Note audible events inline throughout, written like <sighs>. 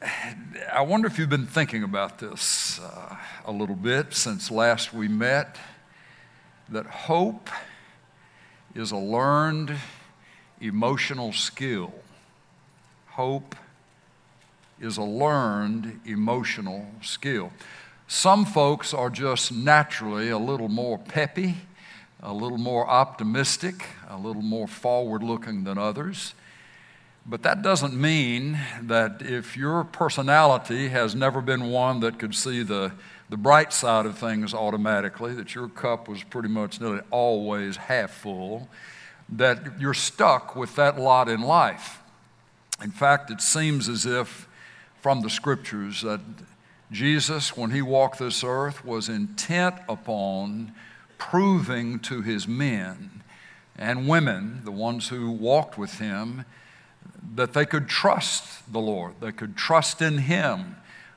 I wonder if you've been thinking about this uh, a little bit since last we met. That hope is a learned emotional skill. Hope is a learned emotional skill. Some folks are just naturally a little more peppy, a little more optimistic, a little more forward looking than others. But that doesn't mean that if your personality has never been one that could see the, the bright side of things automatically, that your cup was pretty much nearly always half full, that you're stuck with that lot in life. In fact, it seems as if from the scriptures that Jesus, when he walked this earth, was intent upon proving to his men and women, the ones who walked with him, that they could trust the Lord. They could trust in Him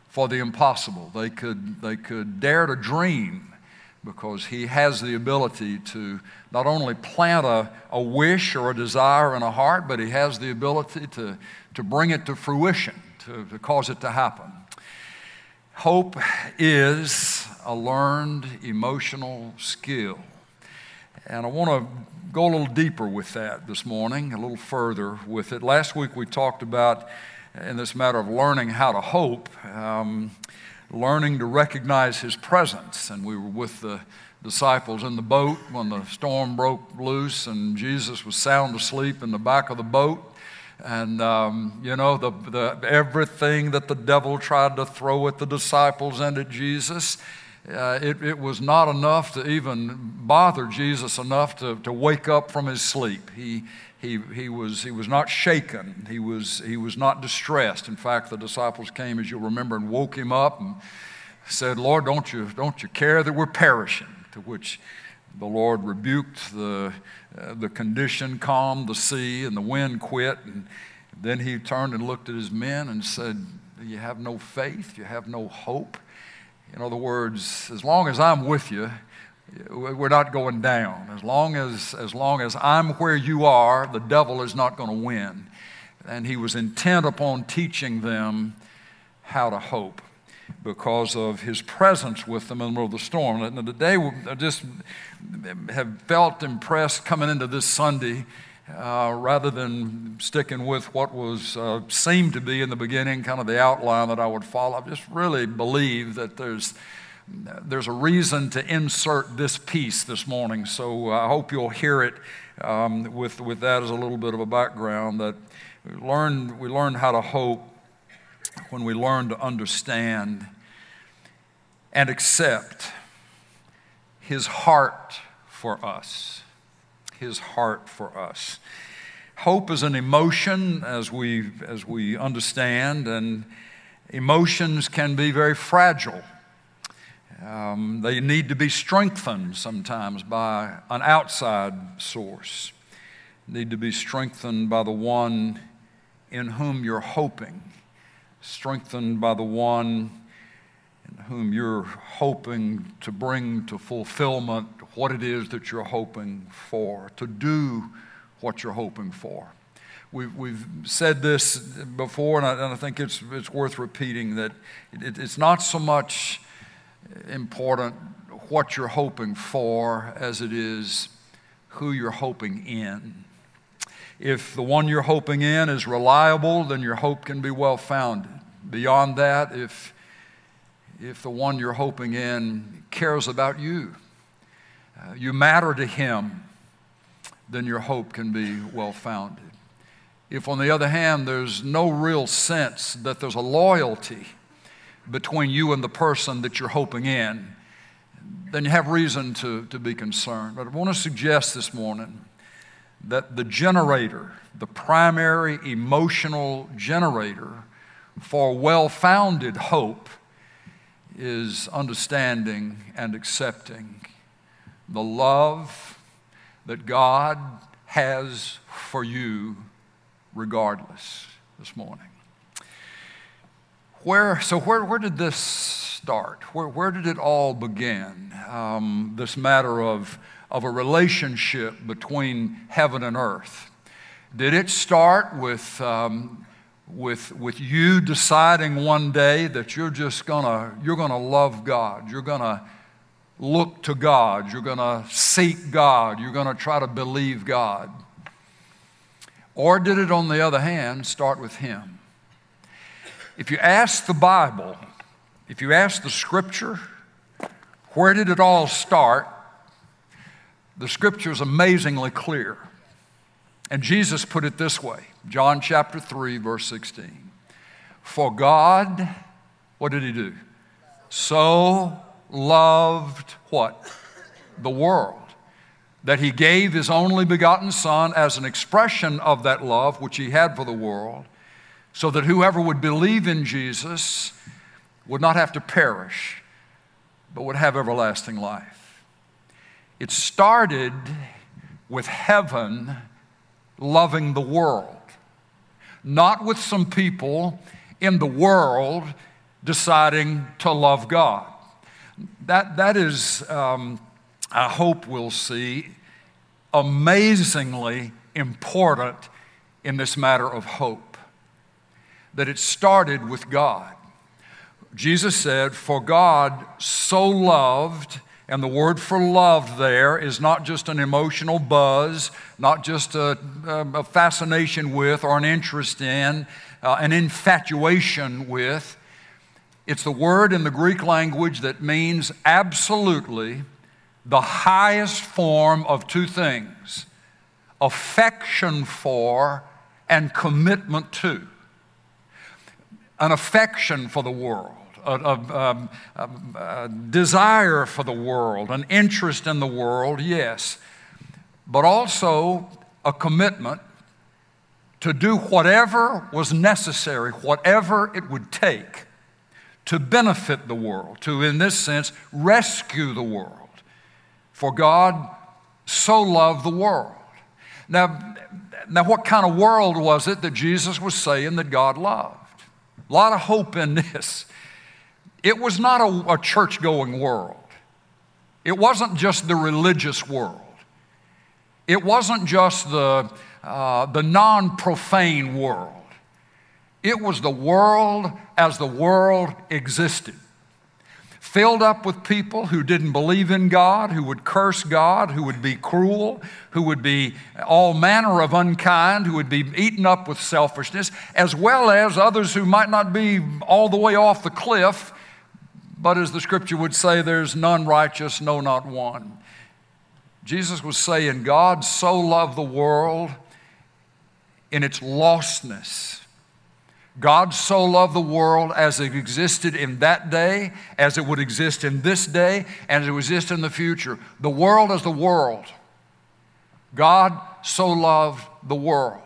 for the impossible. They could, they could dare to dream because He has the ability to not only plant a, a wish or a desire in a heart, but He has the ability to, to bring it to fruition, to, to cause it to happen. Hope is a learned emotional skill. And I want to go a little deeper with that this morning, a little further with it. Last week we talked about, in this matter of learning how to hope, um, learning to recognize His presence. And we were with the disciples in the boat when the storm broke loose and Jesus was sound asleep in the back of the boat. And, um, you know, the, the, everything that the devil tried to throw at the disciples and at Jesus uh, it, it, was not enough to even bother Jesus enough to, to wake up from his sleep. He, he, he, was, he was not shaken, he was, he was not distressed. In fact, the disciples came, as you'll remember, and woke him up and said, Lord, don't you, don't you care that we're perishing? To which the Lord rebuked the, uh, the condition, calmed the sea, and the wind quit. And then he turned and looked at his men and said, You have no faith, you have no hope. In other words, as long as I'm with you, we're not going down. As long as, as long as I'm where you are, the devil is not going to win. And he was intent upon teaching them how to hope because of his presence with them in the middle of the storm. And today, I just have felt impressed coming into this Sunday uh, rather than sticking with what was uh, seemed to be in the beginning, kind of the outline that I would follow. I just really believe that there's there's a reason to insert this piece this morning. So I hope you'll hear it um, with with that as a little bit of a background. That we we learn how to hope when we learn to understand and accept His heart for us his heart for us. Hope is an emotion, as we, as we understand, and emotions can be very fragile. Um, they need to be strengthened sometimes by an outside source, need to be strengthened by the one in whom you're hoping, strengthened by the one in whom you're hoping to bring to fulfillment what it is that you're hoping for, to do what you're hoping for. We've, we've said this before, and I, and I think it's, it's worth repeating that it, it's not so much important what you're hoping for as it is who you're hoping in. If the one you're hoping in is reliable, then your hope can be well founded. Beyond that, if, if the one you're hoping in cares about you, you matter to Him, then your hope can be well founded. If, on the other hand, there's no real sense that there's a loyalty between you and the person that you're hoping in, then you have reason to, to be concerned. But I want to suggest this morning that the generator, the primary emotional generator for well founded hope, is understanding and accepting the love that God has for you regardless this morning. Where, so, where, where did this start? Where, where did it all begin? Um, this matter of, of a relationship between heaven and earth. Did it start with, um, with, with you deciding one day that you're just gonna, you're gonna love God. You're gonna look to God. You're gonna seek God. You're gonna try to believe God. Or did it, on the other hand, start with Him? If you ask the Bible, if you ask the Scripture, where did it all start? The Scripture is amazingly clear. And Jesus put it this way John chapter 3, verse 16. For God, what did He do? So loved what? The world. That He gave His only begotten Son as an expression of that love which He had for the world, so that whoever would believe in Jesus would not have to perish, but would have everlasting life. It started with heaven loving the world, not with some people in the world deciding to love God. That, that is, um, I hope we'll see, amazingly important in this matter of hope. That it started with God. Jesus said, For God so loved and the word for love there is not just an emotional buzz, not just a, a fascination with or an interest in, uh, an infatuation with. It's the word in the Greek language that means absolutely the highest form of two things affection for and commitment to. An affection for the world a, a, a, a desire for the world, an interest in the world, yes, but also a commitment to do whatever was necessary, whatever it would take to benefit the world, to, in this sense, rescue the world. For God so loved the world. Now, now, what kind of world was it that Jesus was saying that God loved? A lot of hope in this. It was not a, a church going world, it wasn't just the religious world, it wasn't just the, uh, the non profane world. It was the world as the world existed filled up with people who didn't believe in God, who would curse God, who would be cruel, who would be all manner of unkind, who would be eaten up with selfishness, as well as others who might not be all the way off the cliff, but as the scripture would say, there's none righteous, no, not one. Jesus was saying, God so loved the world in its lostness. God so loved the world as it existed in that day, as it would exist in this day, and as it would exist in the future. The world as the world. God so loved the world.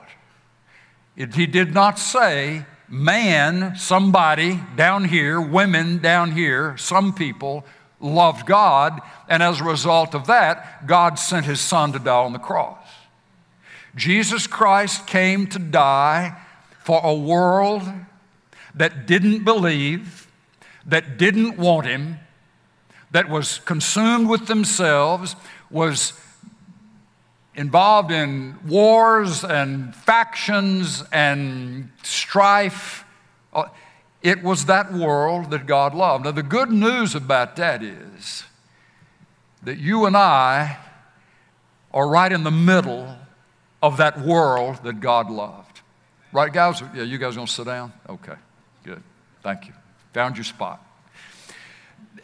It, he did not say, man, somebody down here, women down here, some people loved God, and as a result of that, God sent his son to die on the cross. Jesus Christ came to die for a world that didn't believe, that didn't want him, that was consumed with themselves, was involved in wars and factions and strife. Uh, it was that world that God loved. Now, the good news about that is that you and I are right in the middle of that world that God loved. Right, guys? Yeah, you guys gonna sit down? Okay, good. Thank you. Found your spot.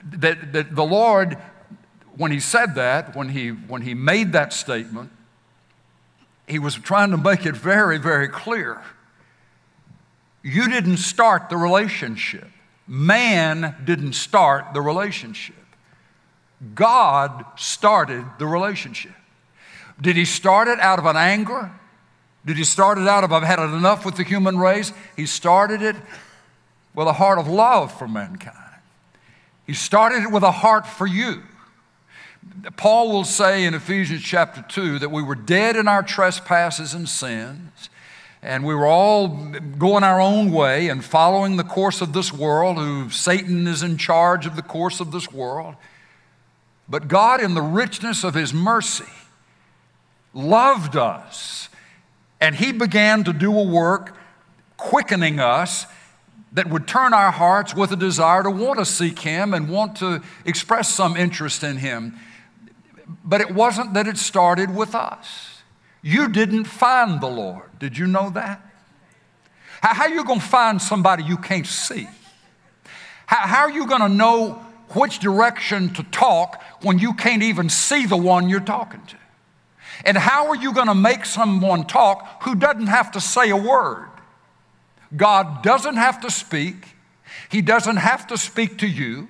That, that the Lord, when He said that, when he, when he made that statement, he was trying to make it very, very clear. You didn't start the relationship. Man didn't start the relationship. God started the relationship. Did he start it out of an anger? Did he start it out of I've had enough with the human race? He started it with a heart of love for mankind. He started it with a heart for you. Paul will say in Ephesians chapter 2 that we were dead in our trespasses and sins, and we were all going our own way and following the course of this world, who Satan is in charge of the course of this world. But God, in the richness of his mercy, loved us, and he began to do a work quickening us that would turn our hearts with a desire to want to seek Him and want to express some interest in Him. But it wasn't that it started with us. You didn't find the Lord. Did you know that? How, are you going to find somebody you can't see? How, how are you going to know which direction to talk when you can't even see the one you're talking to? And how are you going to make someone talk who doesn't have to say a word? God doesn't have to speak. He doesn't have to speak to you.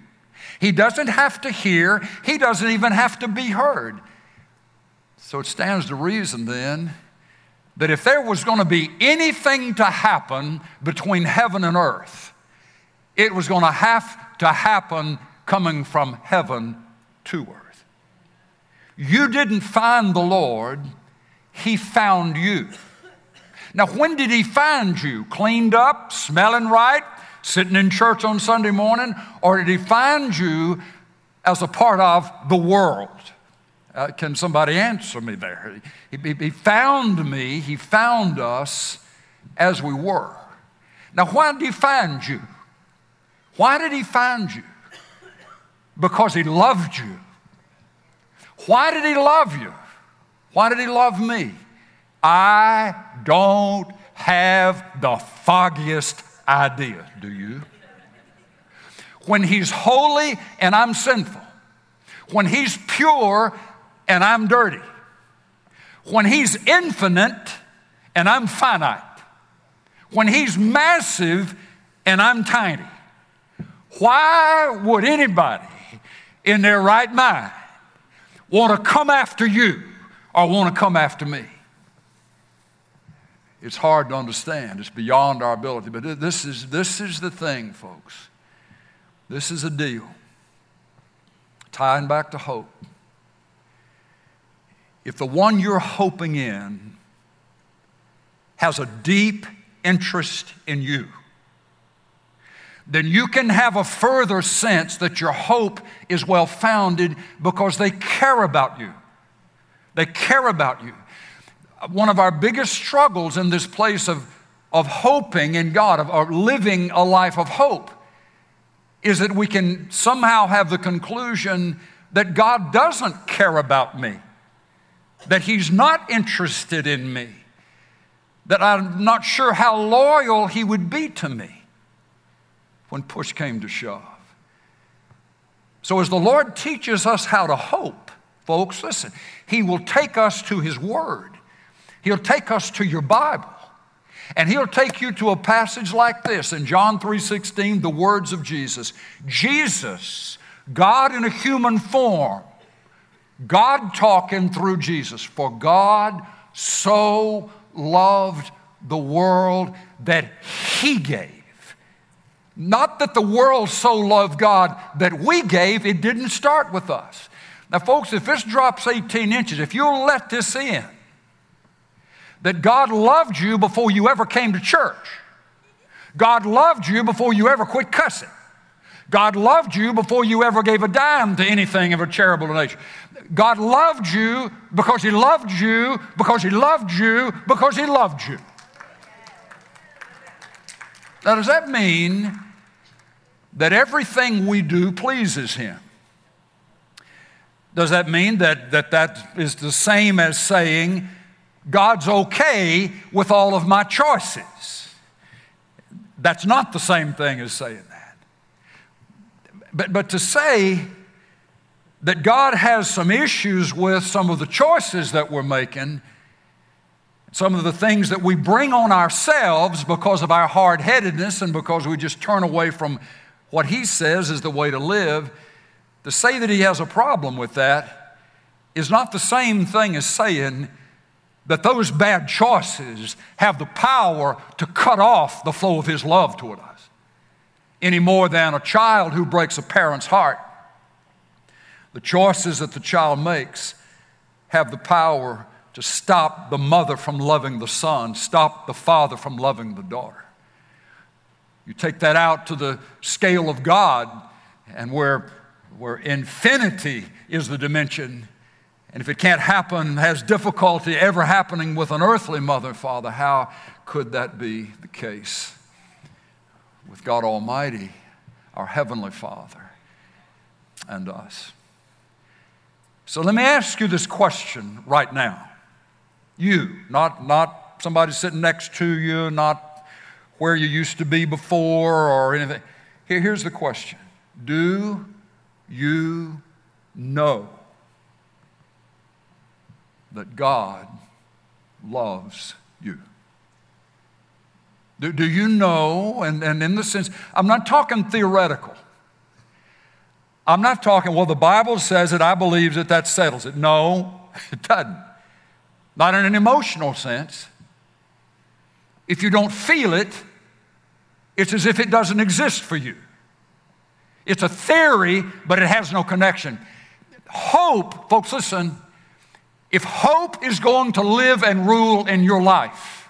He doesn't have to hear. He doesn't even have to be heard. So it stands to reason then that if there was going to be anything to happen between heaven and earth, it was going to have to happen coming from heaven to earth. You didn't find the Lord, He found you. Now, when did he find you? Cleaned up, smelling right, sitting in church on Sunday morning? Or did he find you as a part of the world? Uh, can somebody answer me there? He, he, he found me, he found us as we were. Now, why did he find you? Why did he find you? Because he loved you. Why did he love you? Why did he love me? I don't have the foggiest idea, do you? When He's holy and I'm sinful, when He's pure and I'm dirty, when He's infinite and I'm finite, when He's massive and I'm tiny, why would anybody in their right mind want to come after you or want to come after me? It's hard to understand. It's beyond our ability. But this is, this is the thing, folks. This is a deal. Tying back to hope. If the one you're hoping in has a deep interest in you, then you can have a further sense that your hope is well founded because they care about you. They care about you one of our biggest struggles in this place of, of hoping in God, of, of living a life of hope, is that we can somehow have the conclusion that God doesn't care about me, that He's not interested in me, that I'm not sure how loyal He would be to me when push came to shove. So, as the Lord teaches us how to hope, folks, listen, He will take us to His Word. He'll take us to your Bible. And he'll take you to a passage like this in John 3:16, the words of Jesus. Jesus, God in a human form, God talking through Jesus. For God so loved the world that he gave. Not that the world so loved God that we gave, it didn't start with us. Now, folks, if this drops 18 inches, if you'll let this in, that God loved you before you ever came to church. God loved you before you ever quit cussing. God loved you before you ever gave a dime to anything of a charitable nature. God loved you because He loved you, because He loved you, because He loved you. Now, does that mean that everything we do pleases Him? Does that mean that that, that is the same as saying God's okay with all of my choices. That's not the same thing as saying that. But, but to say that God has some issues with some of the choices that we're making, some of the things that we bring on ourselves because of our hard headedness and because we just turn away from what He says is the way to live, to say that He has a problem with that is not the same thing as saying that those bad choices have the power to cut off the flow of His love toward us any more than a child who breaks a parent's heart. The choices that the child makes have the power to stop the mother from loving the son, stop the father from loving the daughter. You take that out to the scale of God, and where, where infinity is the dimension, And if it can't happen, has difficulty ever happening with an earthly mother, Father, how could that be the case with God Almighty, our Heavenly Father, and us? So let me ask you this question right now. You, not, not somebody sitting next to you, not where you used to be before or anything. Here, here's the question Do you know that God loves you? Do, do you know, and, and in the sense, I'm not talking theoretical. I'm not talking, well, the Bible says it, I believe that that settles it. No, <laughs> it doesn't. Not in an emotional sense. If you don't feel it, it's as if it doesn't exist for you. It's a theory, but it has no connection. Hope, folks, listen, if hope is going to live and rule in your life,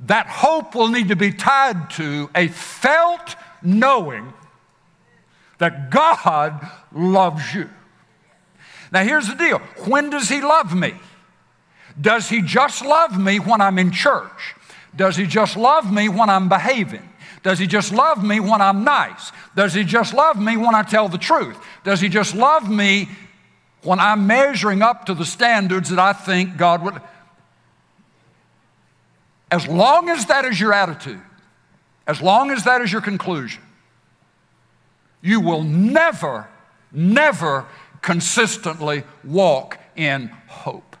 that hope will need to be tied to a felt knowing that God loves you. Now, here's the deal when does He love me? Does He just love me when I'm in church? Does He just love me when I'm behaving? Does He just love me when I'm nice? Does He just love me when I tell the truth? Does He just love me when I'm measuring up to the standards that I think God would? As long as that is your attitude, as long as that is your conclusion, you will never, never consistently walk in hope.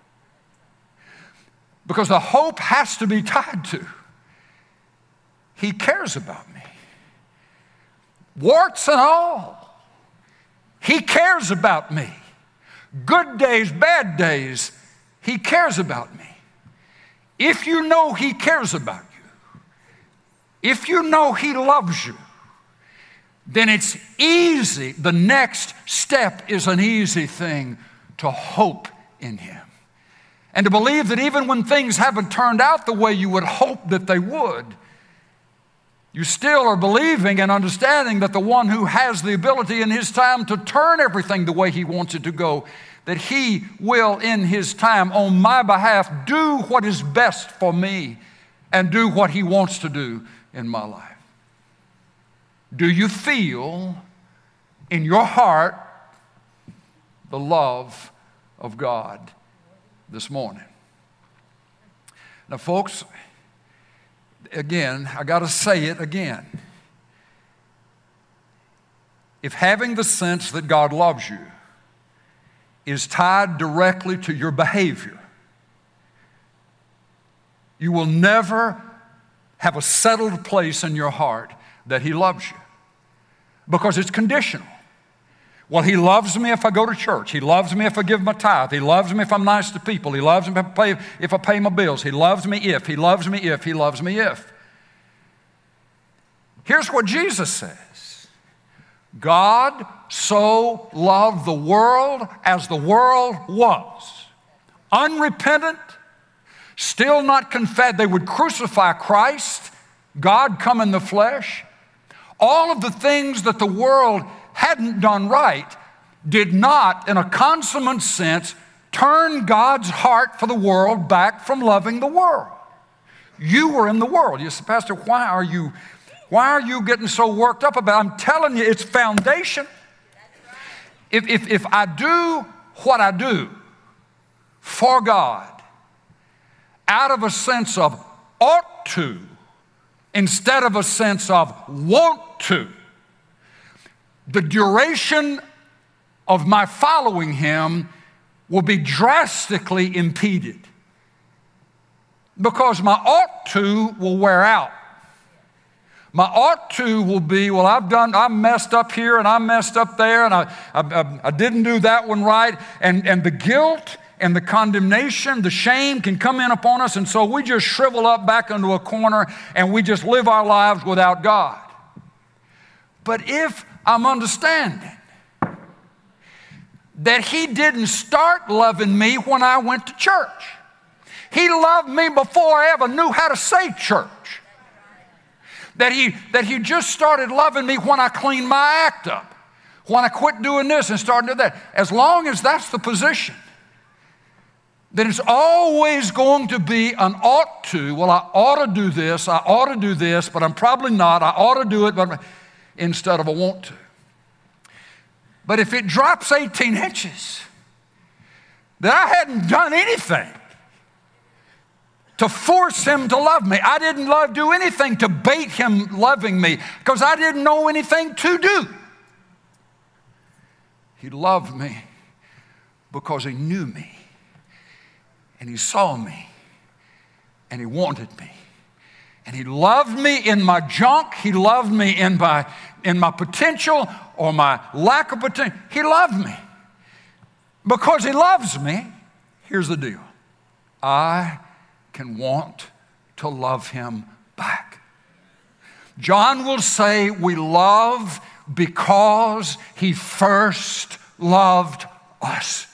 Because the hope has to be tied to He cares about me. Warts and all, He cares about me. Good days, bad days, He cares about me. If you know He cares about you, if you know He loves you, then it's easy. The next step is an easy thing to hope in Him. And to believe that even when things haven't turned out the way you would hope that they would, you still are believing and understanding that the one who has the ability in his time to turn everything the way he wants it to go, that he will in his time on my behalf do what is best for me and do what he wants to do in my life. Do you feel in your heart the love of God this morning? Now, folks, again, I got to say it again. If having the sense that God loves you is tied directly to your behavior, you will never have a settled place in your heart that He loves you because it's conditional. Well, he loves me if I go to church. He loves me if I give my tithe. He loves me if I'm nice to people. He loves me if I pay, if I pay my bills. He loves me if. He loves me if. He loves me if. Here's what Jesus says God so loved the world as the world was, unrepentant, still not confessed. They would crucify Christ, God come in the flesh all of the things that the world hadn't done right did not, in a consummate sense, turn God's heart for the world back from loving the world. You were in the world. You say, Pastor, why are you, why are you getting so worked up about it? I'm telling you, it's foundation. If, if, if I do what I do for God out of a sense of ought to, instead of a sense of want to. The duration of my following him will be drastically impeded because my ought to will wear out. My ought to will be, well, I've done, I messed up here and I messed up there and I, I, I, didn't do that one right. And, and the guilt and the condemnation, the shame can come in upon us. And so we just shrivel up back into a corner and we just live our lives without God. But if I'm understanding that He didn't start loving me when I went to church, He loved me before I ever knew how to say church. That he, that he just started loving me when I cleaned my act up, when I quit doing this and started doing that. As long as that's the position, then it's always going to be an ought to. Well, I ought to do this, I ought to do this, but I'm probably not. I ought to do it, but instead of a want to. But if it drops 18 inches, then I hadn't done anything to force him to love me. I didn't love, do anything to bait him loving me because I didn't know anything to do. He loved me because he knew me and he saw me and he wanted me. And he loved me in my junk, he loved me in my, in my potential or my lack of potential. He loved me. Because he loves me, here's the deal I can want to love him back. John will say, We love because he first loved us.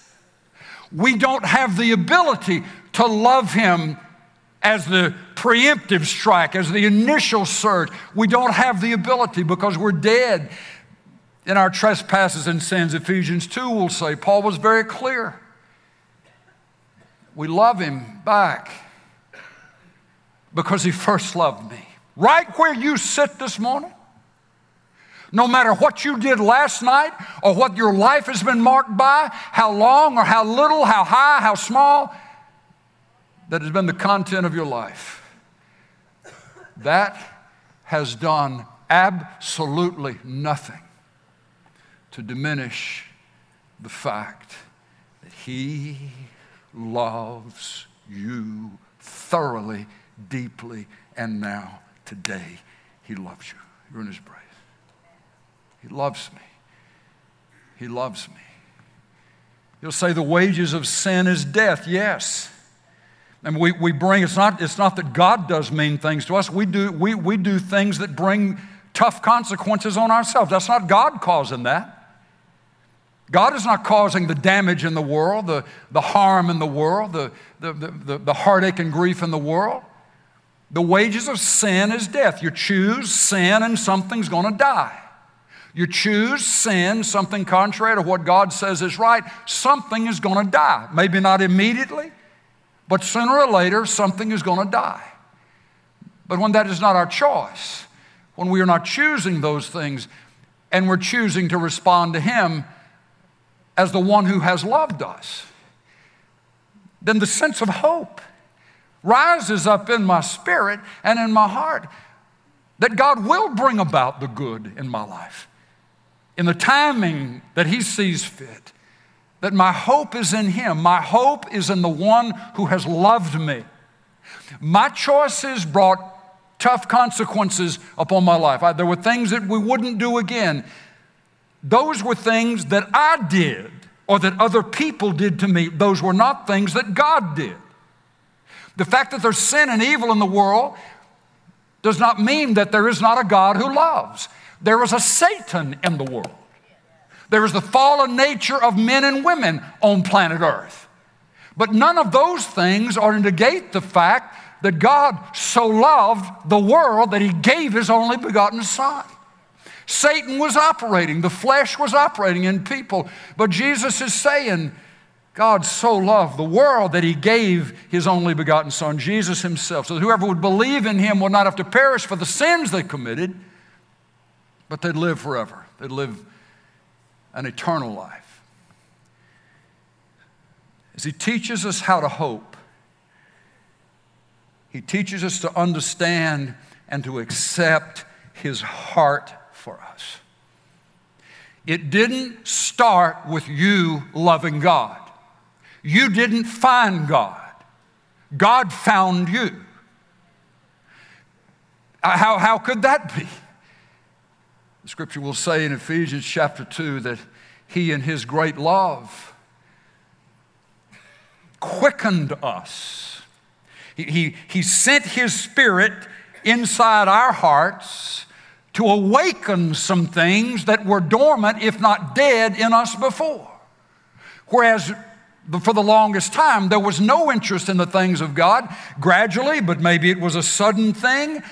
We don't have the ability to love Him as the preemptive strike, as the initial surge. We don't have the ability because we're dead in our trespasses and sins. Ephesians 2 will say, Paul was very clear. We love Him back because He first loved me. Right where you sit this morning, no matter what you did last night or what your life has been marked by, how long or how little, how high, how small, that has been the content of your life. That has done absolutely nothing to diminish the fact that He loves you thoroughly, deeply, and now, today, He loves you. You're in His breath. He loves me. He loves me. You'll say the wages of sin is death. Yes. And we, we bring, it's not, it's not that God does mean things to us. We do, we, we do things that bring tough consequences on ourselves. That's not God causing that. God is not causing the damage in the world, the, the harm in the world, the, the, the, the heartache and grief in the world. The wages of sin is death. You choose sin and something's going to die. You choose sin, something contrary to what God says is right, something is going to die. Maybe not immediately, but sooner or later, something is going to die. But when that is not our choice, when we are not choosing those things and we're choosing to respond to Him as the one who has loved us, then the sense of hope rises up in my spirit and in my heart that God will bring about the good in my life in the timing that He sees fit, that my hope is in Him. My hope is in the one who has loved me. My choices brought tough consequences upon my life. I, there were things that we wouldn't do again. Those were things that I did or that other people did to me. Those were not things that God did. The fact that there's sin and evil in the world does not mean that there is not a God who loves. There is a Satan in the world. There was the fallen nature of men and women on planet Earth. But none of those things are to negate the fact that God so loved the world that He gave His only begotten Son. Satan was operating, the flesh was operating in people. But Jesus is saying, God so loved the world that he gave his only begotten Son, Jesus himself, so that whoever would believe in him would not have to perish for the sins they committed, but they'd live forever. They'd live an eternal life. As He teaches us how to hope, He teaches us to understand and to accept His heart for us. It didn't start with you loving God. You didn't find God. God found you. How, how could that be? Scripture will say in Ephesians chapter 2 that he, in his great love, quickened us. He, he, he sent his spirit inside our hearts to awaken some things that were dormant, if not dead, in us before. Whereas for the longest time, there was no interest in the things of God. Gradually, but maybe it was a sudden thing,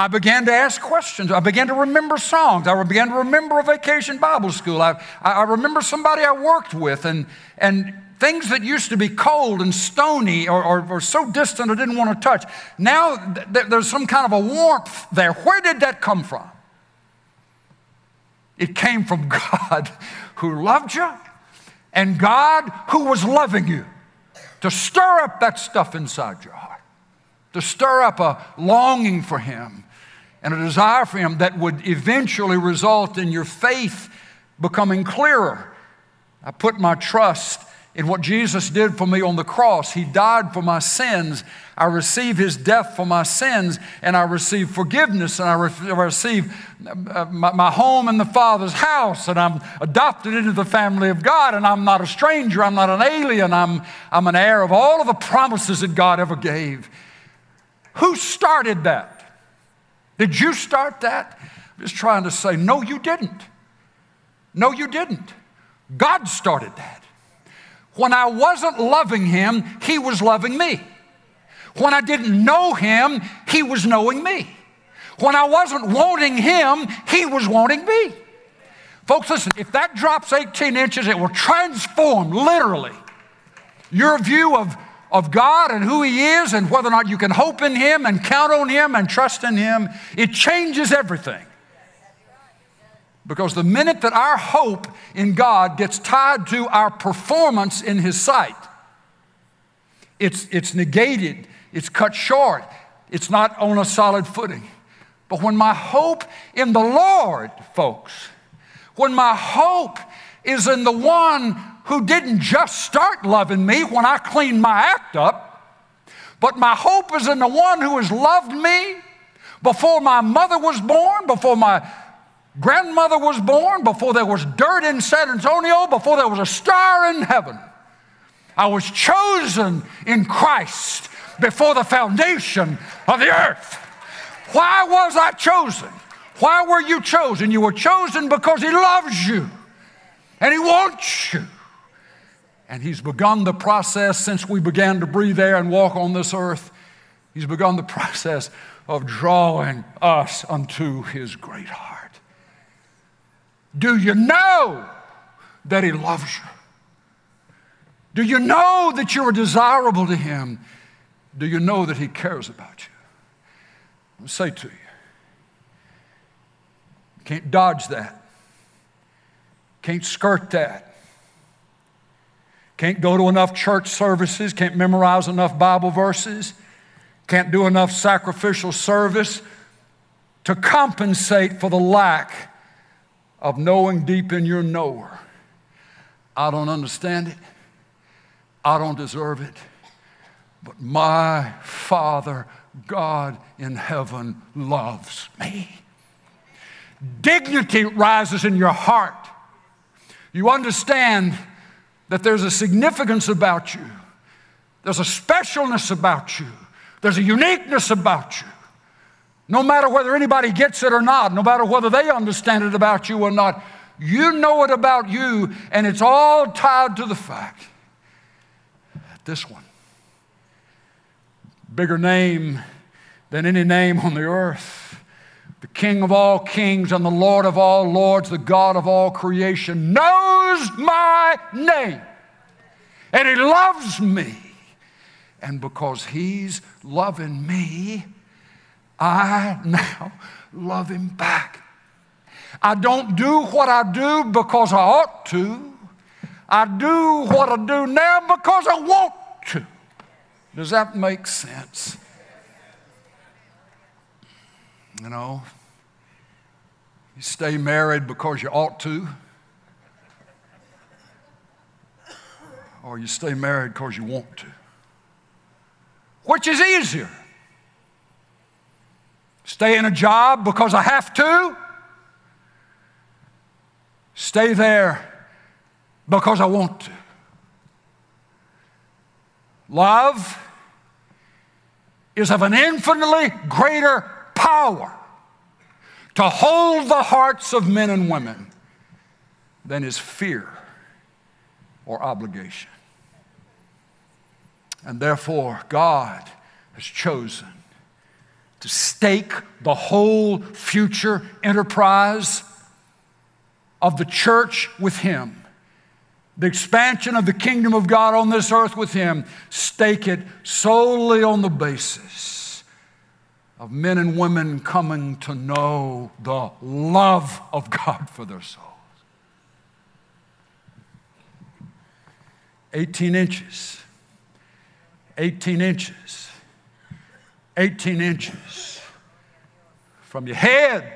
I began to ask questions. I began to remember songs. I began to remember a vacation Bible school. I, I remember somebody I worked with, and, and Things that used to be cold and stony or, or, or so distant I didn't want to touch. Now th- there's some kind of a warmth there. Where did that come from? It came from <laughs> God who loved you and God who was loving you to stir up that stuff inside your heart, to stir up a longing for Him and a desire for Him that would eventually result in your faith becoming clearer. I put my trust in what Jesus did for me on the cross. He died for my sins. I receive His death for my sins, and I receive forgiveness, and I, re- receive uh, my, my home in the Father's house, and I'm adopted into the family of God, and I'm not a stranger, I'm not an alien, I'm, I'm an heir of all of the promises that God ever gave. Who started that? Did you start that? I'm just trying to say, no, you didn't. No, you didn't. God started that. When I wasn't loving Him, He was loving me. When I didn't know Him, He was knowing me. When I wasn't wanting Him, He was wanting me. Folks, listen, if that drops 18 inches, it will transform literally your view of, of God and who He is and whether or not you can hope in Him and count on Him and trust in Him. It changes everything. Because the minute that our hope in God gets tied to our performance in His sight, it's, it's negated, it's cut short, it's not on a solid footing. But when my hope in the Lord, folks, when my hope is in the one who didn't just start loving me when I cleaned my act up, but my hope is in the one who has loved me before my mother was born, before my grandmother was born, before there was dirt in San Antonio, before there was a star in heaven. I was chosen in Christ before the foundation of the earth. Why was I chosen? Why were you chosen? You were chosen because He loves you and He wants you. And He's begun the process since we began to breathe air and walk on this earth. He's begun the <laughs> process of drawing us unto His great heart. Do you know that He loves you? Do you know that you are desirable to Him? Do you know that He cares about you? I'll say to you, you can't dodge that, can't skirt that. Can't go to enough church services, can't memorize enough Bible verses, can't do enough sacrificial service to compensate for the lack of knowing deep in your knower, I don't understand it, I don't deserve it, but my Father, God in heaven, loves me. Dignity rises in your heart. You understand that there's a significance about you, there's a specialness about you, there's a uniqueness about you. No matter whether anybody gets it or not, no matter whether they understand it about you or not, you know it about you, and it's all tied to the fact that this one, bigger name than any name on the earth, the King of all kings and the Lord of all lords, the God of all creation, knows my name, and He loves me. And because He's loving me, I now love him back. I don't do what I do because I ought to. I do what I do now because I want to. Does that make sense? You know, you stay married because you ought to, or you stay married because you want to. Which is easier? Stay in a job because I have to. Stay there because I want to. Love is of an infinitely greater power to hold the hearts of men and women than is fear or obligation. And therefore, God has chosen to stake the whole future enterprise of the church with Him the expansion of the kingdom of God on this earth with Him, stake it solely on the basis of men and women coming to know the love of God for their souls. 18 inches, 18 inches, 18 inches from your head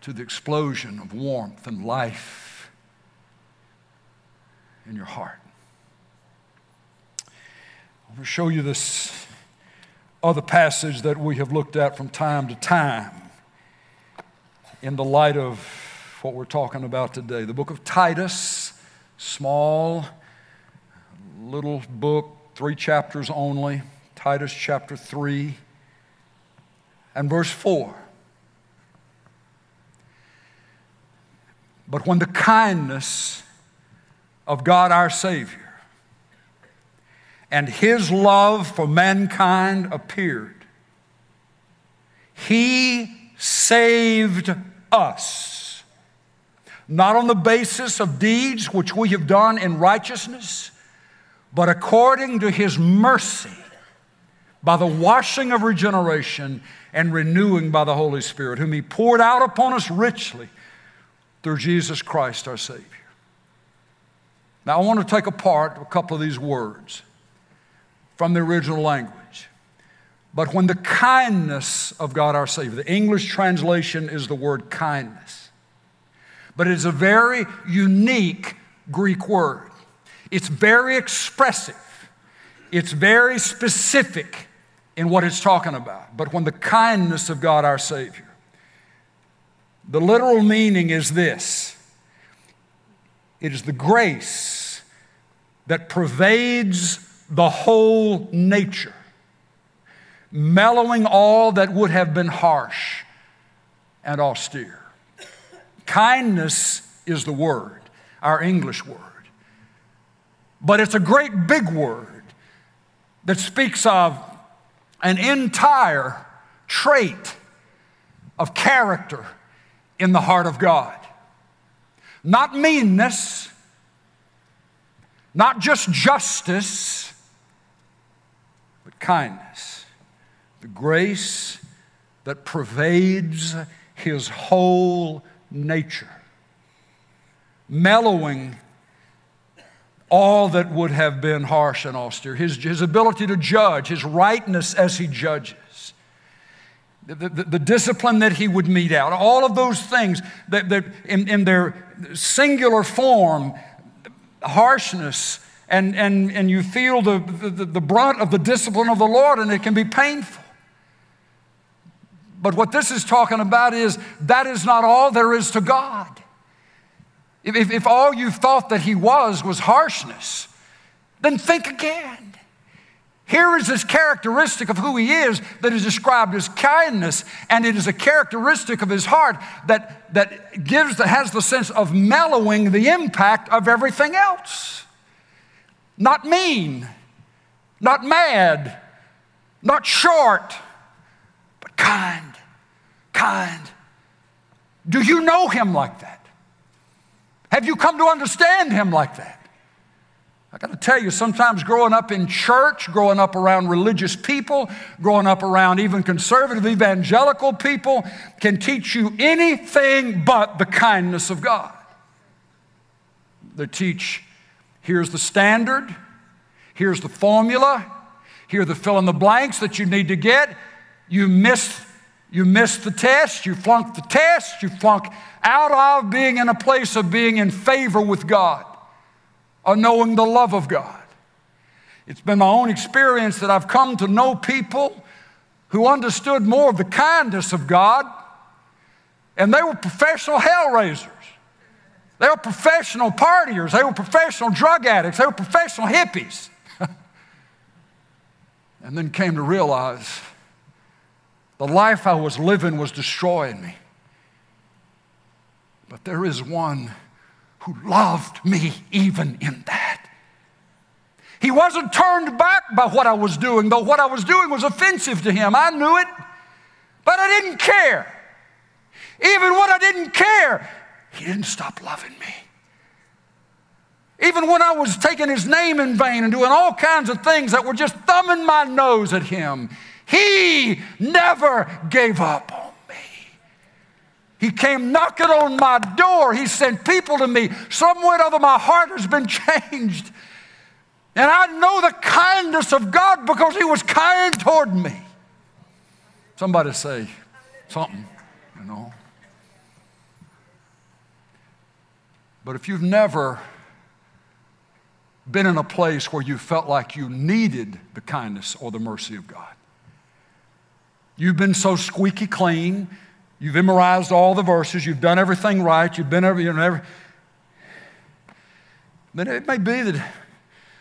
to the explosion of warmth and life in your heart. I'm going to show you this other passage that we have looked at from time to time in the light of what we're talking about today. The book of Titus, small, little book, three chapters only. Titus chapter 3 and verse 4. But when the kindness of God our Savior. And His love for mankind appeared. He saved us, not on the basis of deeds which we have done in righteousness, but according to His mercy by the washing of regeneration and renewing by the Holy Spirit, whom He poured out upon us richly through Jesus Christ our Savior. Now, I want to take apart a couple of these words from the original language. But when the kindness of God our Savior, the English translation is the word kindness, but it is a very unique Greek word. It's very expressive, it's very specific in what it's talking about. But when the kindness of God our Savior, the literal meaning is this it is the grace that pervades the whole nature, mellowing all that would have been harsh and austere. Kindness is the word, our English word. But it's a great big word that speaks of an entire trait of character in the heart of God. Not meanness, not just justice, kindness. The grace that pervades his whole nature, mellowing all that would have been harsh and austere, his, his ability to judge, his rightness as he judges the, the, the, discipline that he would mete out, all of those things that, that in, in their singular form, harshness, and, and, and you feel the, the, the brunt of the discipline of the Lord, and it can be painful. But what this is talking about is that is not all there is to God. If, if, all you thought that He was was harshness, then think again. Here is this characteristic of who he is that is described as kindness, and it is a characteristic of his heart that, that gives that has the sense of mellowing the impact of everything else. Not mean, not mad, not short, but kind, kind. Do you know him like that? Have you come to understand him like that? I got to tell you, sometimes growing up in church, growing up around religious people, growing up around even conservative evangelical people can teach you anything but the kindness of God. They teach here's the standard, here's the formula, here are the fill in the blanks that you need to get. You missed, you missed the test, you flunked the test, you flunk out of being in a place of being in favor with God or knowing the love of God. It's been my own experience that I've come to know people who understood more of the kindness of God, and they were professional hell raisers. They were professional partiers. They were professional drug addicts. They were professional hippies. <laughs> and then came to realize the life I was living was destroying me. But there is one who loved me even in that. He wasn't turned back by what I was doing, though what I was doing was offensive to him. I knew it, but I didn't care. Even when I didn't care, he didn't stop loving me. Even when I was taking his name in vain and doing all kinds of things that were just thumbing my nose at him, he never gave up on me. He came knocking on my door. He sent people to me. Somewhere over my heart has been <laughs> changed. And I know the kindness of God because he was kind toward me. Somebody say something, you know. But if you've never been in a place where you felt like you needed the kindness or the mercy of God, you've been so squeaky clean, you've memorized all the verses, you've done everything right, you've been every, you know, every, then it may be that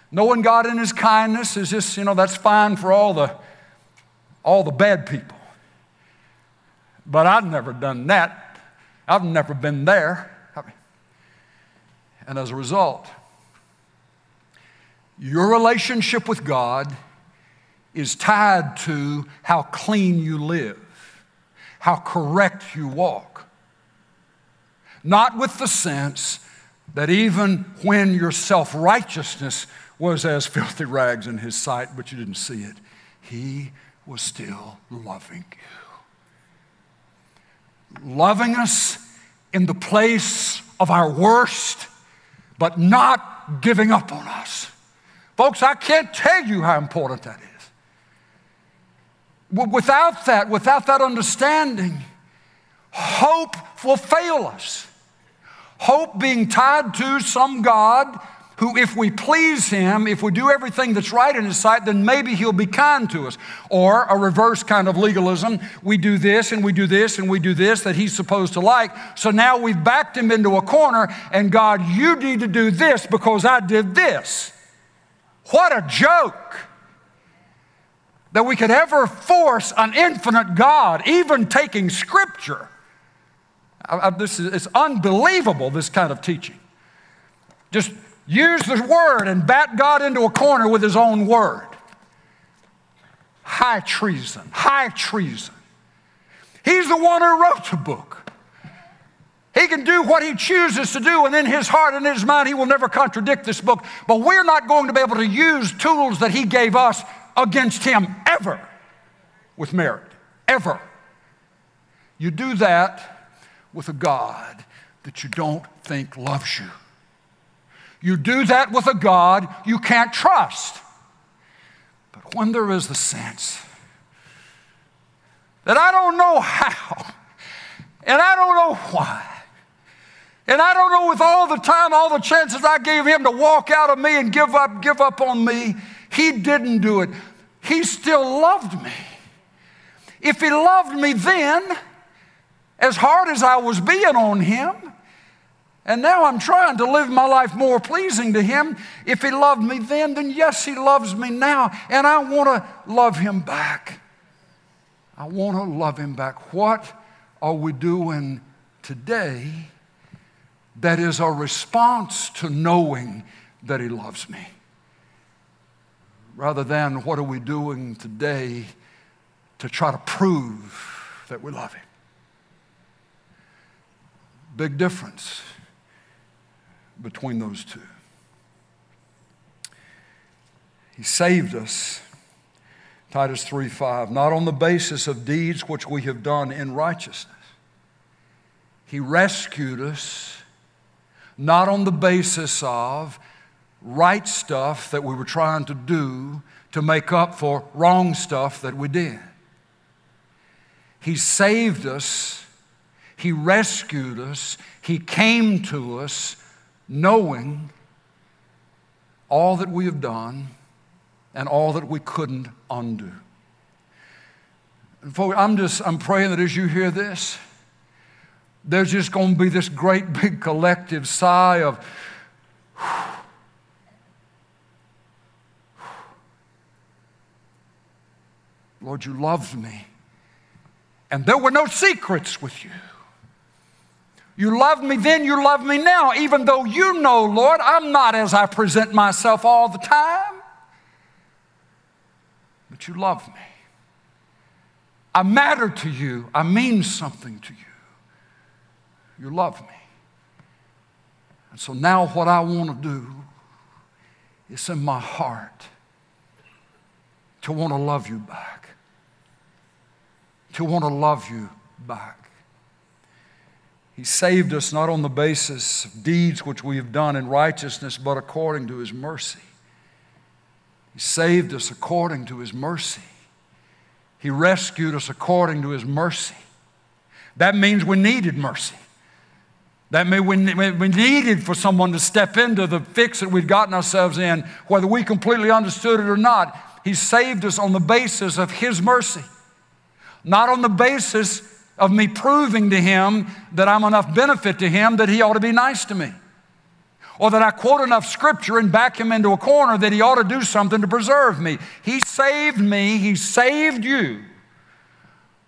knowing God in His kindness is just, you know, that's fine for all the, all the bad people. But I've never done that. I've never been there. And as a result, your relationship with God is tied to how clean you live, how correct you walk. Not with the sense that even when your self righteousness was as <laughs> filthy rags in his sight, but you didn't see it, he was still loving you. Loving us in the place of our worst but not giving up on us. Folks, I can't tell you how important that is. Without that, without that understanding, hope will fail us. Hope being tied to some God who, if we please him, if we do everything that's right in his sight, then maybe he'll be kind to us. Or a reverse kind of legalism we do this and we do this and we do this that he's supposed to like. So now we've backed him into a corner, and God, you need to do this because I did this. What a joke! That we could ever force an infinite God, even taking scripture. I, I, this is it's unbelievable, this kind of teaching. Just use the word and bat God into a corner with his own word. High treason, high treason. He's the one who wrote the book. He can do what he chooses to do, and in his heart and in his mind, he will never contradict this book. But we're not going to be able to use tools that he gave us against him ever with merit. Ever. You do that with a God that you don't think loves you. You do that with a God you can't trust. But when there is the sense that I don't know how, and I don't know why, and I don't know with all the time, all the chances I gave him to walk out of me and give up, give up on me, he didn't do it. He still loved me. If he loved me then, as hard as I was being on him, and now I'm trying to live my life more pleasing to Him. If He loved me then, then yes, He loves me now. And I want to love Him back. I want to love Him back. What are we doing today that is a response to knowing that He loves me? Rather than what are we doing today to try to prove that we love Him? Big difference between those two. He saved us, Titus 3 5, not on the basis of deeds which we have done in righteousness. He rescued us, not on the basis of right stuff that we were trying to do to make up for wrong stuff that we did. He saved us, He rescued us, He came to us knowing all that we have done and all that we couldn't undo. And folks, I'm just I'm praying that as you hear this, there's just going to be this great <laughs> big collective sigh of <sighs> Lord, you loved me. And there were no secrets with you. You loved me then, you love me now, even though you know, Lord, I'm not as I present myself all the time. But you love me. I matter to you, I mean something to you. You love me. And so now, what I want to do is in my heart to want to love you back. To want to love you back. He saved us not on the basis of deeds which we have done in righteousness, but according to His mercy. He saved us according to His mercy. He rescued us according to His mercy. That means we needed mercy. That means we, we needed for someone to step into the fix that we'd gotten ourselves in, whether we completely understood it or not. He saved us on the basis of His mercy, not on the basis of me proving to him that I'm enough benefit to him that he ought to be nice to me. Or that I quote enough scripture and back him into a corner that he ought to do something to preserve me. He saved me, he saved you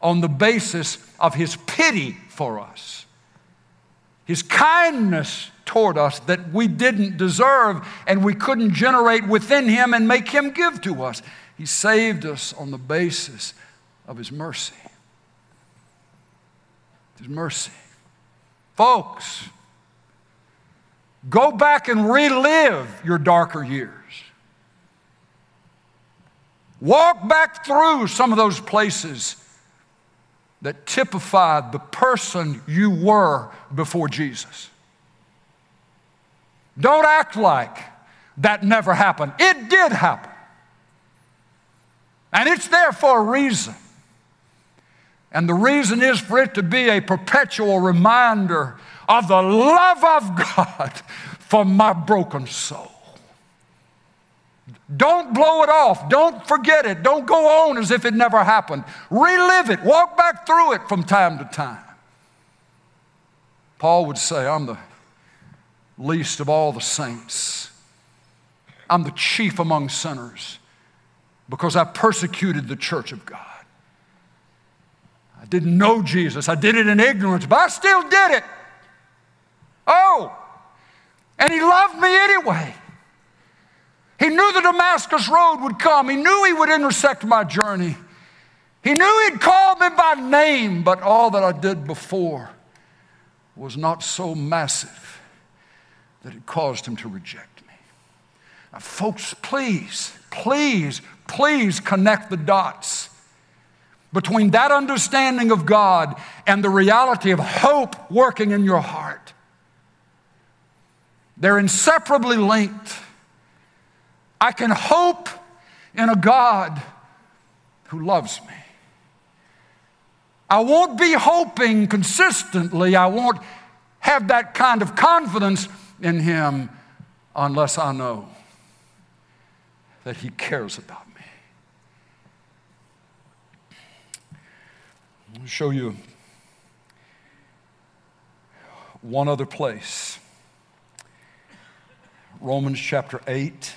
on the basis of his pity for us, his kindness toward us that we didn't deserve and we couldn't generate within him and make him give to us. He saved us on the basis of his mercy. His mercy. Folks, go back and relive your darker years. Walk back through some of those places that typified the person you were before Jesus. Don't act like that never happened. It did happen. And it's there for a reason. And the reason is for it to be a perpetual reminder of the love of God for my broken soul. Don't blow it off. Don't forget it. Don't go on as if it never happened. Relive it. Walk back through it from time to time. Paul would say, I'm the least of all the saints. I'm the chief among sinners because I persecuted the church of God. I didn't know Jesus. I did it in ignorance, but I still did it. Oh, and He loved me anyway. He knew the Damascus Road would come, He knew He would intersect my journey. He knew He'd call me by name, but all that I did before was not so massive that it caused Him to reject me. Now, folks, please, please, please connect the dots between that understanding of God and the reality of hope working in your heart. They're inseparably linked. I can hope in a God who loves me. I won't be hoping consistently. I won't have that kind of confidence in Him unless I know that He cares about me. Show you one other place. Romans chapter 8.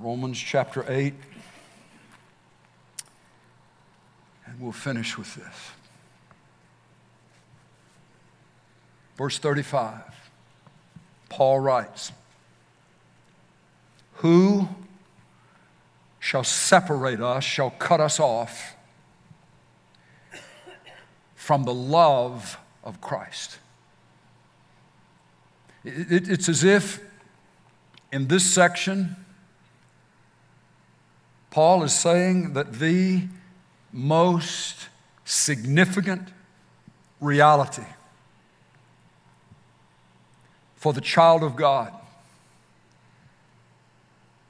Romans chapter 8. And we'll finish with this. Verse 35. Paul writes, Who shall separate us, shall cut us off from the love of Christ. It, it, it's as if in this section, Paul is saying that the most significant reality for the child of God,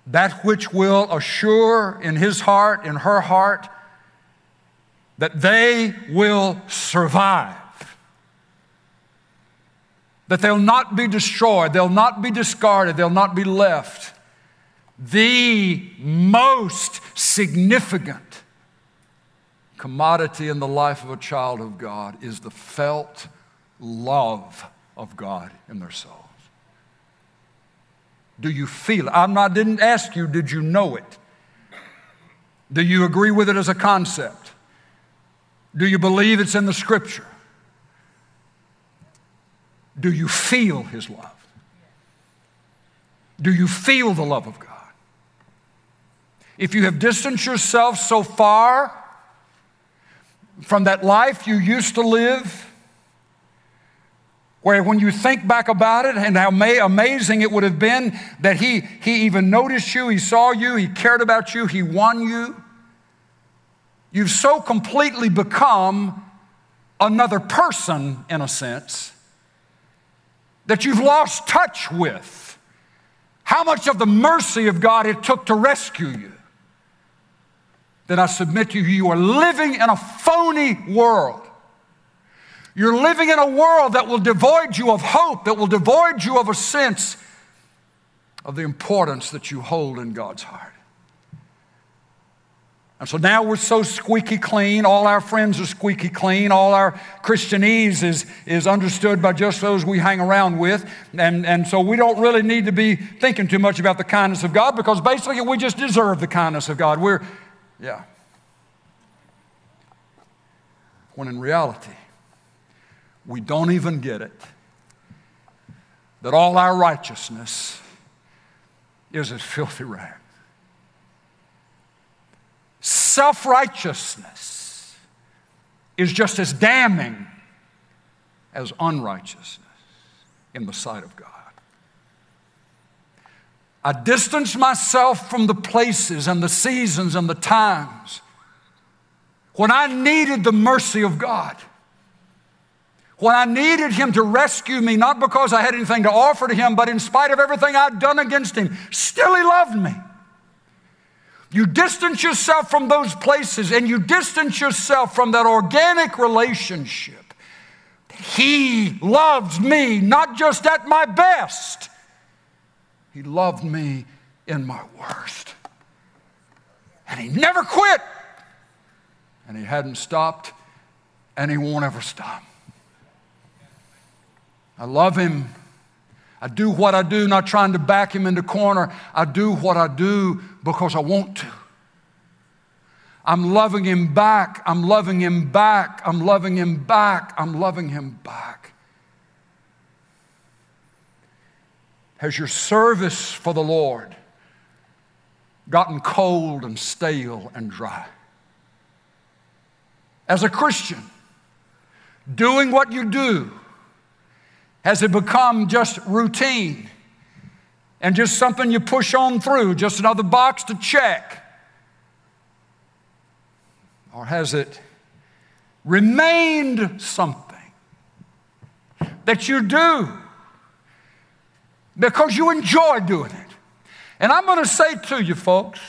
that which will assure in his heart, in her heart, that they will survive. That they'll not be destroyed, they'll not be discarded, they'll not be left. The most significant commodity in the life of a child of God is the felt love of God in their souls. Do you feel it? I'm not, didn't ask you, did you know it? Do you agree with it as a concept? Do you believe it's in the scripture? Do you feel his love? Do you feel the love of God? If you have distanced yourself so far from that life you used to live, Where when you think back about it and how amazing it would have been that he, he even noticed you, he saw you, he cared about you, he won you. You've so completely become another person, in a sense, that you've lost touch with how much of the mercy of God it took to rescue you. Then I submit to you, you are living in a phony world. You're living in a world that will devoid you of hope, that will devoid you of a sense of the importance that you hold in God's heart. And so now we're so squeaky clean. All our friends are squeaky clean. All our Christianese is, is understood by just those we hang around with. And, and so we don't really need to be thinking too much about the kindness of God because basically we just deserve the kindness of God. We're, yeah. When in reality, we don't even get it that all our righteousness is as filthy rags. Self righteousness is just as damning as unrighteousness in the sight of God. I distance myself from the places and the seasons and the times when I needed the mercy of God. When I needed Him to rescue me, not because I had anything to offer to Him, but in spite of everything I'd done against Him, still He loved me. You distance yourself from those places and you distance yourself from that organic relationship. He loves me not just at my best, He loved me in my worst. And He never quit. And He hadn't stopped, and He won't ever stop. I love Him I do what I do, not trying to back him in the corner. I do what I do because I want to. I'm loving him back. I'm loving him back. I'm loving him back. I'm loving him back. Has your service for the Lord gotten cold and stale and dry? As a Christian, doing what you do, has it become just routine and just something you push on through, just another box to check? Or has it remained something that you do because you enjoy doing it? And I'm going to say to you, folks,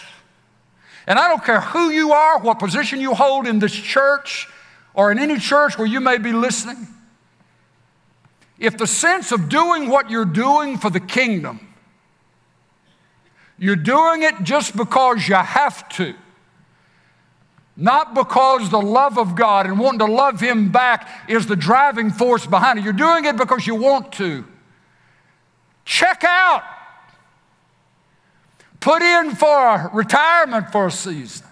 and I don't care who you are, what position you hold in this church or in any church where you may be listening, if the sense of doing what you're doing for the kingdom, you're doing it just because you have to, not because the love of God and wanting to love Him back is the driving force behind it. You're doing it because you want to. Check out. Put in for retirement for a season.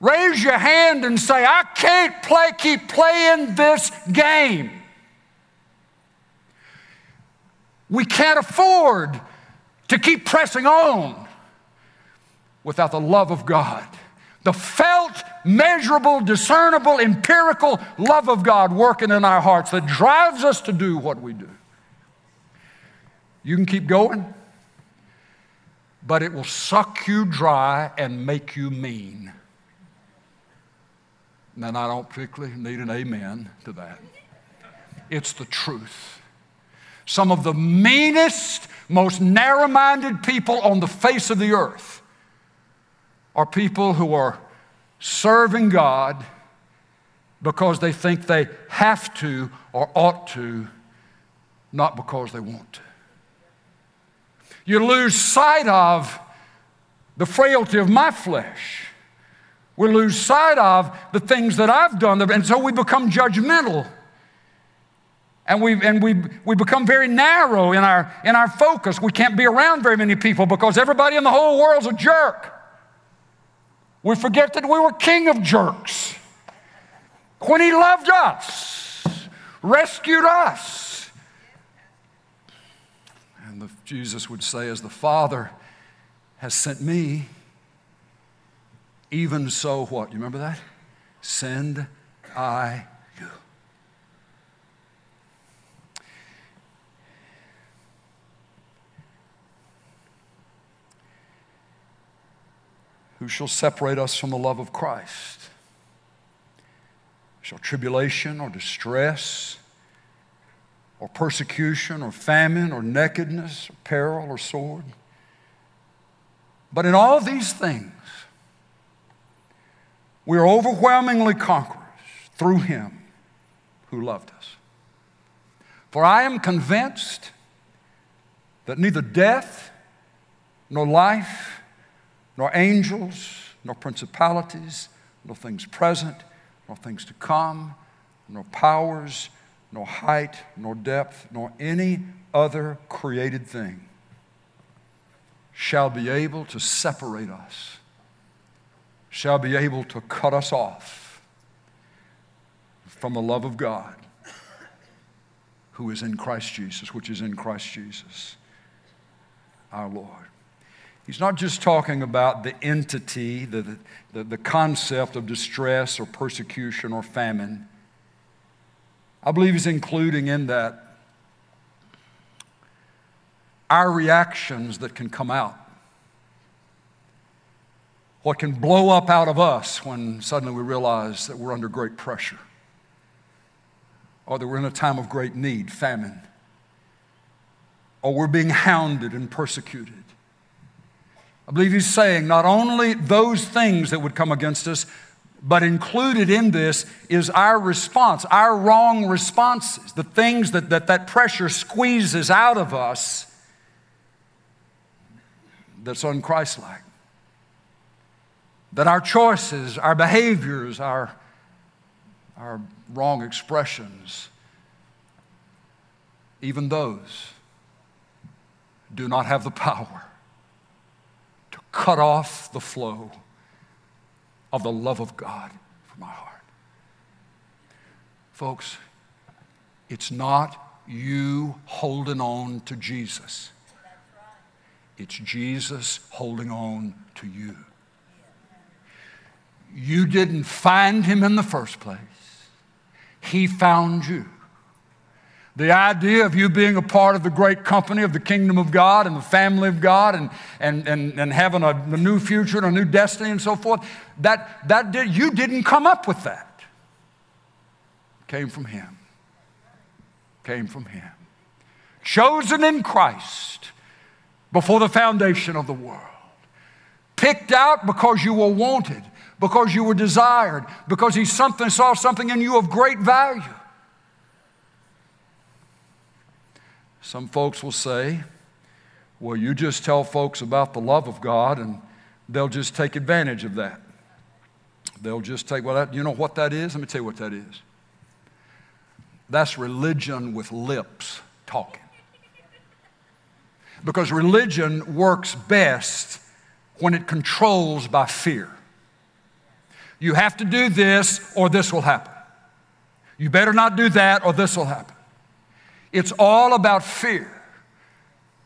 Raise your hand and say, I can't play, keep playing this game. We can't afford to keep pressing on without the love of God. The felt, measurable, discernible, empirical love of God working in our hearts that drives us to do what we do. You can keep going, but it will suck you dry and make you mean. And I don't particularly need an amen to that. It's the truth. Some of the meanest, most narrow minded people on the face of the earth are people who are serving God because they think they have to or ought to, not because they want to. You lose sight of the frailty of my flesh. We lose sight of the things that I've done, and so we become judgmental and we and we we become very narrow in our in our focus. We can't be around very many people because everybody in the whole world's a jerk. We forget that we were king of jerks. When he loved us, rescued us. And the, Jesus would say, as the Father has sent me, even so what? You remember that? Send I Who shall separate us from the love of Christ? Shall tribulation or distress or persecution or famine or nakedness or peril or sword? But in all these things, we are overwhelmingly conquerors through him who loved us. For I am convinced that neither death, nor life, nor angels, nor principalities, nor things present, nor things to come, nor powers, nor height, nor depth, nor any other created thing shall be able to separate us, shall be able to cut us off from the love of God who is in Christ Jesus, which is in Christ Jesus, our Lord. He's not just talking about the entity, the, the, the, concept of distress or persecution or famine. I believe he's including in that our reactions that can come out. What can blow up out of us when suddenly we realize that we're under great pressure or that we're in a time of great need, famine, or we're being hounded and persecuted. I believe he's saying not only those things that would come against us, but included in this is our response, our wrong responses, the things that that, that pressure squeezes out of us that's unchristlike. That our choices, our behaviors, our, our wrong expressions, even those do not have the power cut off the flow of the love of God from our heart. Folks, it's not you holding on to Jesus. It's Jesus holding on to you. You didn't find him in the first place, he found you. The idea of you being a part of the great company of the kingdom of God and the family of God and, and, and, and having a, a new future and a new destiny and so forth, that, that did, you didn't come up with that. Came from Him. Came from Him. Chosen in Christ before the foundation of the world. Picked out because you were wanted, because you were desired, because he something, saw something in you of great value. Some folks will say, well, you just tell folks about the love of God and they'll just take advantage of that. They'll just take, well, that, you know what that is? Let me tell you what that is. That's religion with lips talking. Because religion works best when it controls by fear. You have to do this or this will happen. You better not do that or this will happen. It's all about fear.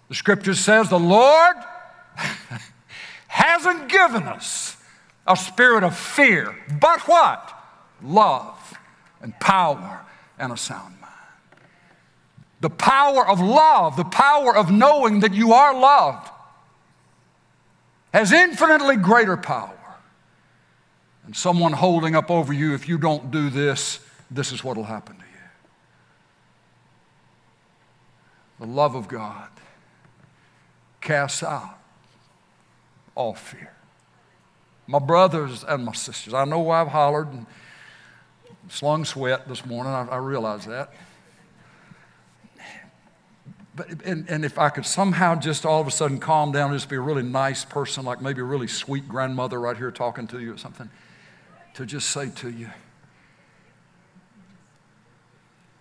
The scripture says the Lord <laughs> hasn't given us a spirit of fear, but what? Love and power and a sound mind. The power of love, the power of knowing that you are loved, has infinitely greater power than someone holding up over you if you don't do this, this is what will happen to you. The love of God casts out all fear. My brothers and my sisters, I know I've hollered and slung sweat this morning, I, I realize that. But, and, and if I could somehow just all of a sudden calm down and just be a really nice person, like maybe a really sweet grandmother right here talking to you or something, to just say to you,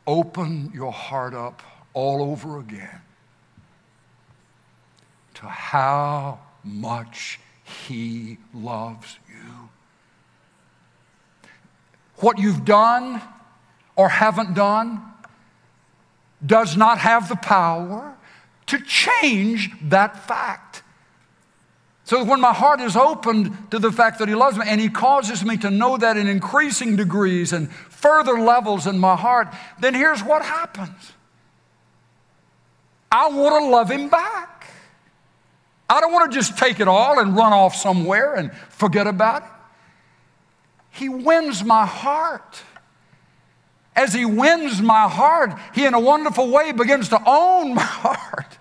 open your heart up all over again to how much He loves you. What you've done or haven't done does not have the power to change that fact. So when my heart is opened to the fact that He loves me and He causes me to know that in increasing degrees and further levels in my heart, then here's what happens I want to love Him back. I don't want to just take it all and run off somewhere and forget about it. He wins my heart. As He wins my heart, He, in a wonderful way, begins to own my heart.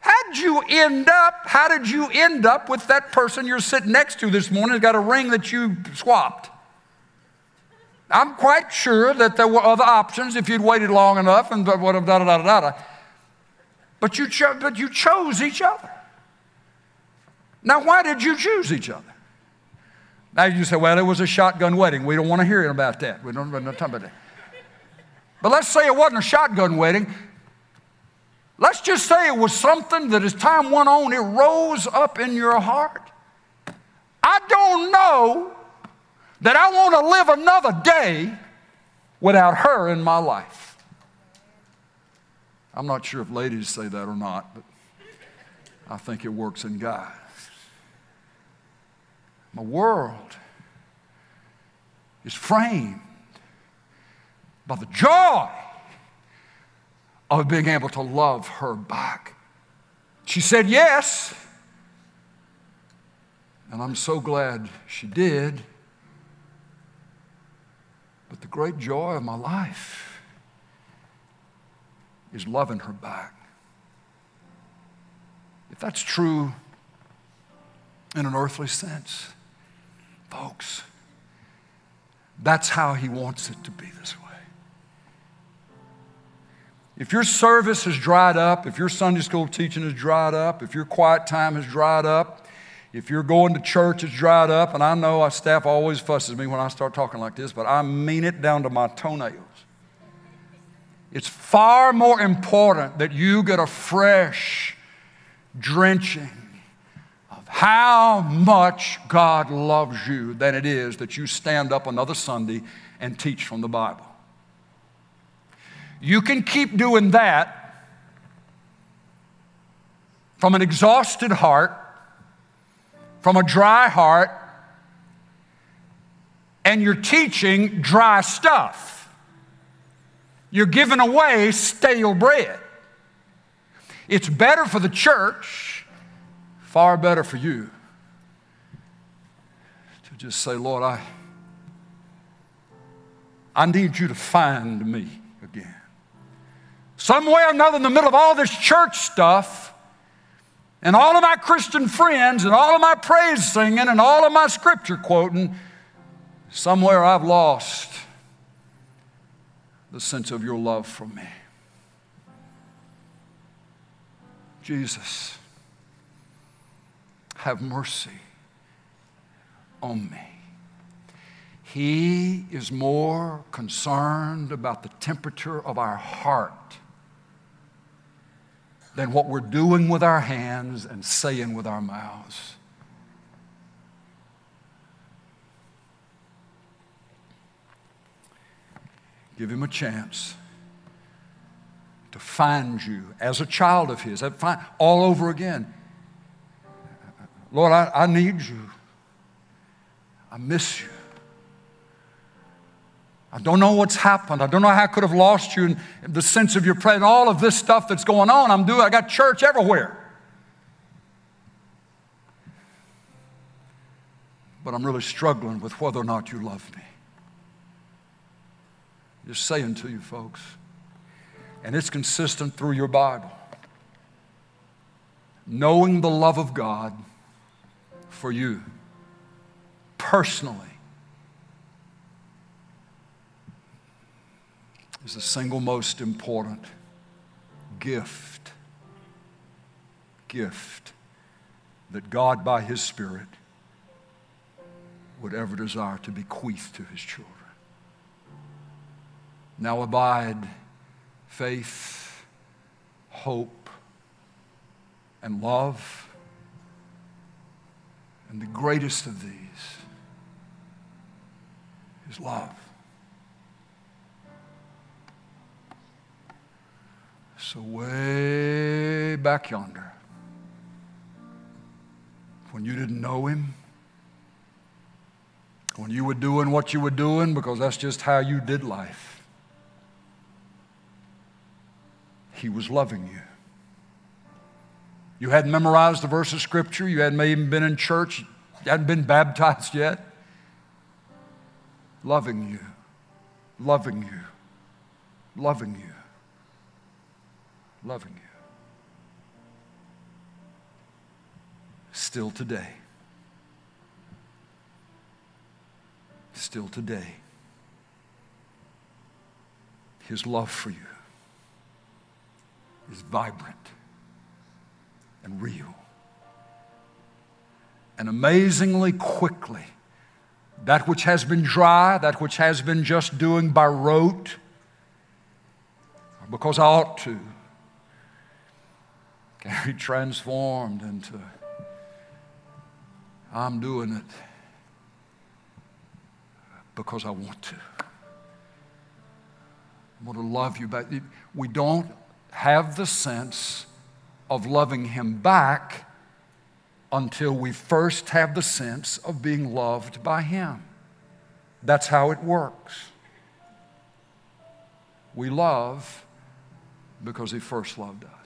How'd you end up? How did you end up with that person you're sitting next to this morning? Got a ring that you swapped. I'm quite sure that there were other options if you'd waited long enough and da da da da da da. But you, cho- but you chose each other. Now, why did you choose each other? Now you say, well, it was a shotgun wedding. We don't want to hear about that. We don't want to talk about that. But let's say it wasn't a shotgun wedding. Let's just say it was something that as time went on, it rose up in your heart. I don't know that I want to live another day without her in my life. I'm not sure if ladies say that or not, but I think it works in guys. My world is framed by the joy of being able to love her back. She said yes, and I'm so glad she did. But the great joy of my life is loving her back. If that's true in an earthly sense, folks, that's how he wants it to be this way. If your service has dried up, if your Sunday school teaching has dried up, if your quiet time has dried up, if you're going to church, it's dried up, and I know our staff always fusses me when I start talking like this, but I mean it down to my toenails. It's far more important that you get a fresh drenching of how much God loves you than it is that you stand up another Sunday and teach from the Bible. You can keep doing that from an exhausted heart from a dry heart and you're teaching dry stuff. You're giving away stale bread. It's better for the church, far better for you to just say, Lord, I, I need you to find me again. Some way or another, in the middle of all this church stuff, and all of my Christian friends and all of my praise singing and all of my scripture quoting, somewhere I've lost the sense of your love for me. Jesus, have mercy on me. He is more concerned about the temperature of our heart than what we're doing with our hands and saying with our mouths. Give him a chance to find you as a child of his, all over again. Lord, I, I need you. I miss you. I don't know what's happened. I don't know how I could have lost you and the sense of your presence. And all of this stuff that's going on, I'm doing. I got church everywhere. But I'm really struggling with whether or not you love me. Just saying to you, folks. And it's consistent through your Bible. Knowing the love of God for you personally is the single most important gift, gift that God, by His Spirit, would ever desire to bequeath to His children. Now abide faith, hope, and love. And the greatest of these is love. So, way back yonder, when you didn't know him, when you were doing what you were doing because that's just how you did life, he was loving you. You hadn't memorized the verse of Scripture. You hadn't even been in church. You hadn't been <laughs> baptized yet. Loving you, loving you, loving you, loving you. Still today. Still today. His love for you is vibrant and real. And amazingly quickly, that which has been dry, that which has been just doing by rote, because I ought to, can be transformed into I'm doing it because I want to. I want to love you back. We don't have the sense of loving Him back until we first have the sense of being loved by Him. That's how it works. We love because He first loved us.